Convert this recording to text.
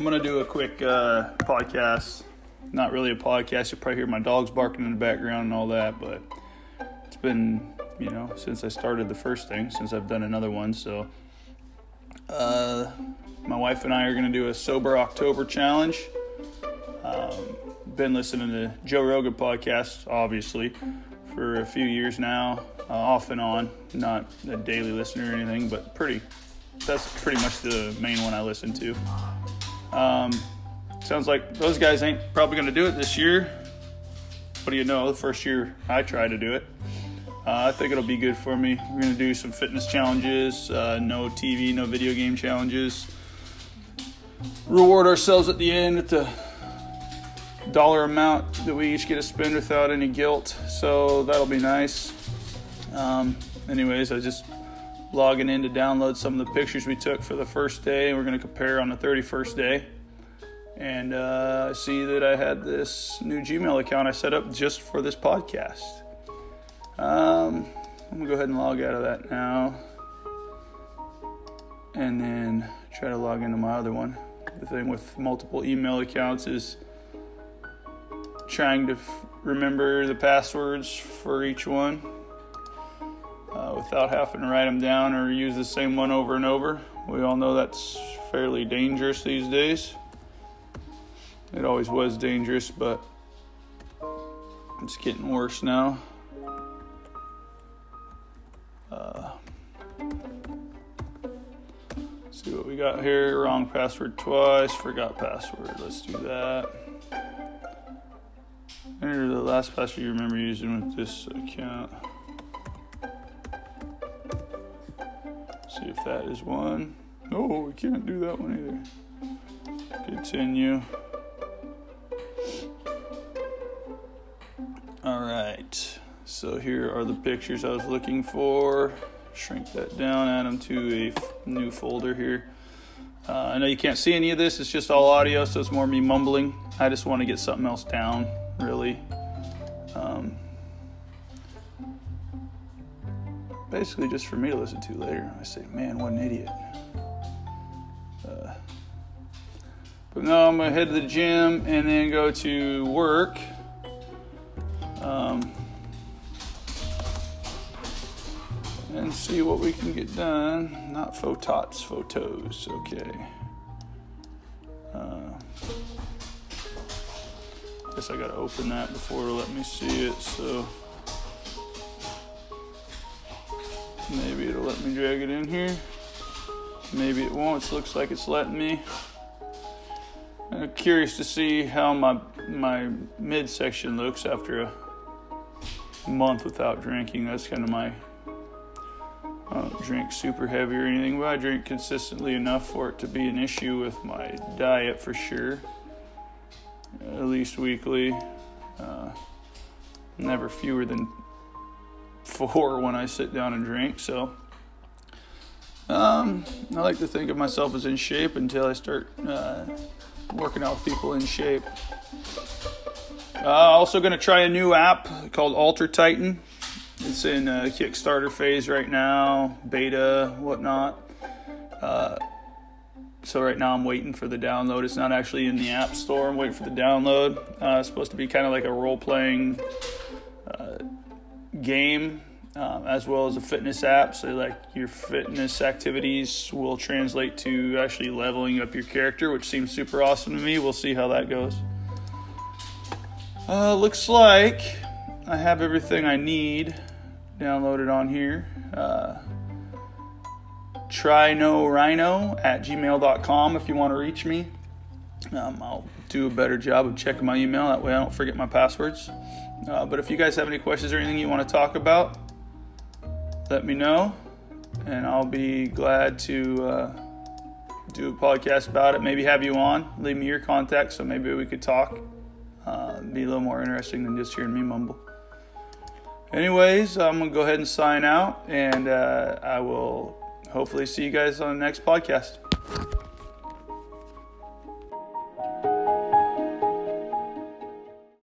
I'm gonna do a quick uh, podcast. Not really a podcast. You'll probably hear my dogs barking in the background and all that, but it's been you know since I started the first thing, since I've done another one. So, uh, my wife and I are gonna do a sober October challenge. Um, been listening to Joe Rogan podcast, obviously, for a few years now, uh, off and on. Not a daily listener or anything, but pretty. That's pretty much the main one I listen to. Um, sounds like those guys ain't probably going to do it this year. What do you know? The first year I try to do it. Uh, I think it'll be good for me. We're going to do some fitness challenges, uh, no TV, no video game challenges. Reward ourselves at the end at the dollar amount that we each get to spend without any guilt. So that'll be nice. Um, anyways, I just logging in to download some of the pictures we took for the first day. We're going to compare on the 31st day. And uh, I see that I had this new Gmail account I set up just for this podcast. Um, I'm going to go ahead and log out of that now. And then try to log into my other one. The thing with multiple email accounts is trying to f- remember the passwords for each one without having to write them down or use the same one over and over. We all know that's fairly dangerous these days. It always was dangerous, but it's getting worse now. Uh, see what we got here. Wrong password twice. Forgot password. Let's do that. Enter the last password you remember using with this account. See if that is one. No, we can't do that one either. Continue. All right. So here are the pictures I was looking for. Shrink that down, add them to a f- new folder here. Uh, I know you can't see any of this, it's just all audio, so it's more me mumbling. I just want to get something else down, really. Um, basically just for me to listen to later. I say, man, what an idiot. Uh, but no, I'm gonna head to the gym and then go to work. Um, and see what we can get done. Not photots, photos. Okay. Uh, guess I gotta open that before it'll let me see it. So. Maybe it'll let me drag it in here. Maybe it won't. It looks like it's letting me. I'm curious to see how my my midsection looks after a month without drinking. That's kind of my. I don't drink super heavy or anything, but I drink consistently enough for it to be an issue with my diet for sure. At least weekly. Uh, never fewer than four when I sit down and drink. So um, I like to think of myself as in shape until I start uh, working out with people in shape. Uh, also going to try a new app called Alter Titan. It's in Kickstarter phase right now, beta, whatnot. Uh, so right now I'm waiting for the download. It's not actually in the App Store. I'm waiting for the download. Uh, it's supposed to be kind of like a role-playing game um, as well as a fitness app. So, like your fitness activities will translate to actually leveling up your character, which seems super awesome to me. We'll see how that goes. Uh, looks like I have everything I need downloaded on here. Uh, try no rhino at gmail.com if you want to reach me. Um, I'll do a better job of checking my email. That way I don't forget my passwords. Uh, but if you guys have any questions or anything you want to talk about, let me know, and I'll be glad to uh, do a podcast about it. Maybe have you on, leave me your contact, so maybe we could talk. Uh, be a little more interesting than just hearing me mumble. Anyways, I'm gonna go ahead and sign out, and uh, I will hopefully see you guys on the next podcast.